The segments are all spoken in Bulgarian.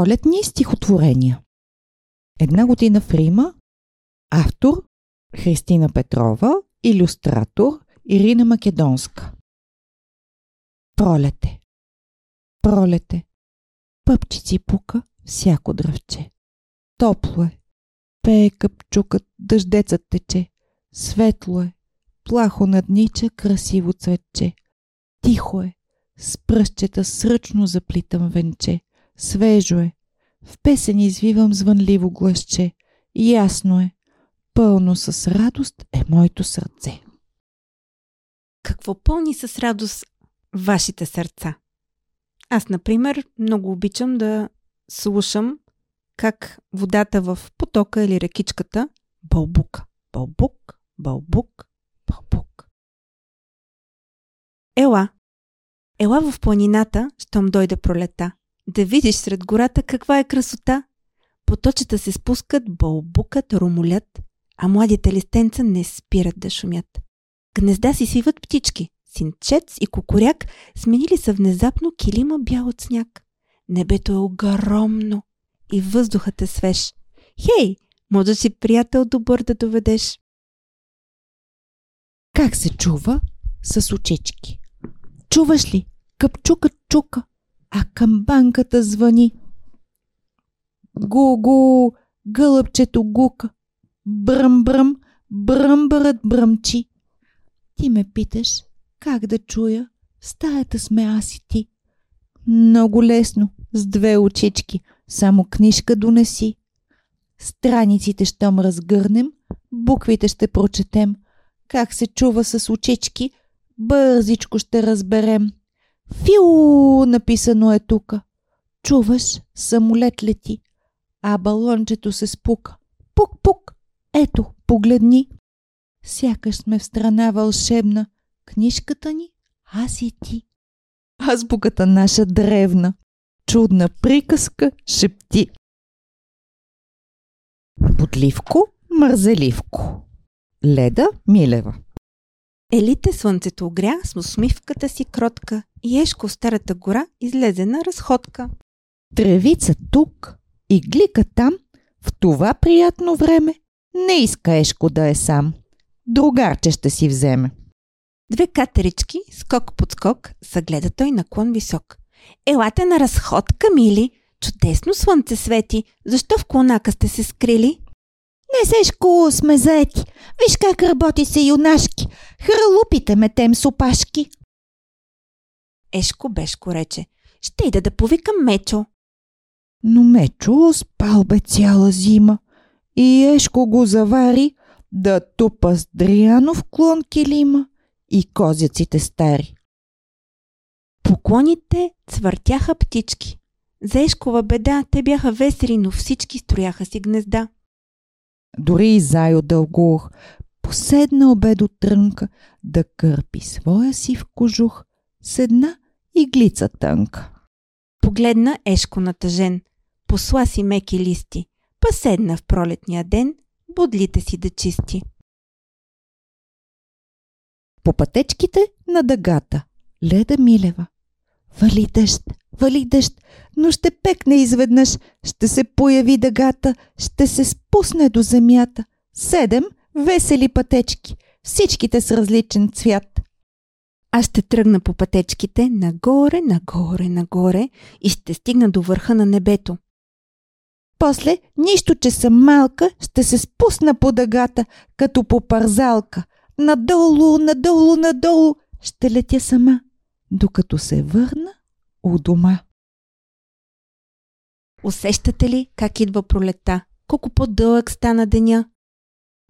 Пролетни стихотворения. Една година в Рима Автор Христина Петрова Илюстратор Ирина Македонска. Пролете Пролете Пъпчици пука всяко дръвче. Топло е Пее къпчукът, дъждецът тече. Светло е Плахо наднича красиво цветче. Тихо е с пръщета сръчно заплитам венче. Свежо е. В песен извивам звънливо гласче. Ясно е. Пълно с радост е моето сърце. Какво пълни с радост вашите сърца? Аз, например, много обичам да слушам как водата в потока или рекичката бълбука. Бълбук, бълбук, бълбук. Ела, Ела в планината, щом дойде пролета. Да видиш сред гората каква е красота. Поточета се спускат, бълбукат, румолят, а младите листенца не спират да шумят. Гнезда си свиват птички. Синчец и кукуряк сменили са внезапно килима бял от сняг. Небето е огромно и въздухът е свеж. Хей, може си приятел добър да доведеш. Как се чува с очички? Чуваш ли? Къпчукът чука, а камбанката звъни. Гу-гу, гълъбчето гука. Бръм-бръм, бръмбърът бръмчи. Ти ме питаш как да чуя, в стаята сме аз и ти. Много лесно, с две очички, само книжка донеси. Страниците щом разгърнем, буквите ще прочетем. Как се чува с очички, бързичко ще разберем. Фиу, написано е тука. Чуваш, самолет лети, а балончето се спука. Пук-пук, ето, погледни. Сякаш сме в страна вълшебна. Книжката ни, аз и ти. Азбуката наша древна. Чудна приказка шепти. Подливко, мързеливко. Леда Милева Елите слънцето огря с усмивката си кротка и Ешко в старата гора излезе на разходка. Тревица тук и глика там, в това приятно време, не иска Ешко да е сам. Другарче ще си вземе. Две катерички, скок под скок, съгледа той наклон висок. Елате на разходка, мили! Чудесно слънце свети! Защо в клонака сте се скрили? Не сешко сме заети. Виж как работи се юнашки. Хралупите метем с опашки. Ешко Бешко рече. Ще ида да повикам Мечо. Но Мечо спал бе цяла зима. И Ешко го завари да тупа с Дрианов клон килима и козяците стари. Поклоните цвъртяха птички. За Ешкова беда те бяха весели, но всички строяха си гнезда. Дори и Зайо Дългух поседнал бе до трънка да кърпи своя си в кожух с една иглица тънка. Погледна Ешко натъжен, посла си меки листи, па седна в пролетния ден, бодлите си да чисти. По пътечките на дъгата, Леда Милева. Вали дъжд, вали дъжд, но ще пекне изведнъж, ще се появи дъгата, ще се спусне до земята. Седем весели пътечки, всичките с различен цвят. Аз ще тръгна по пътечките нагоре, нагоре, нагоре и ще стигна до върха на небето. После, нищо, че съм малка, ще се спусна по дъгата, като по парзалка. Надолу, надолу, надолу ще летя сама, докато се върна у дома. Усещате ли как идва пролета? Колко по-дълъг стана деня?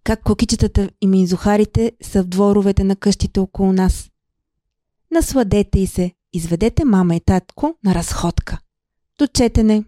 Как кокичетата и минзухарите са в дворовете на къщите около нас? Насладете и се, изведете мама и татко на разходка. До четене!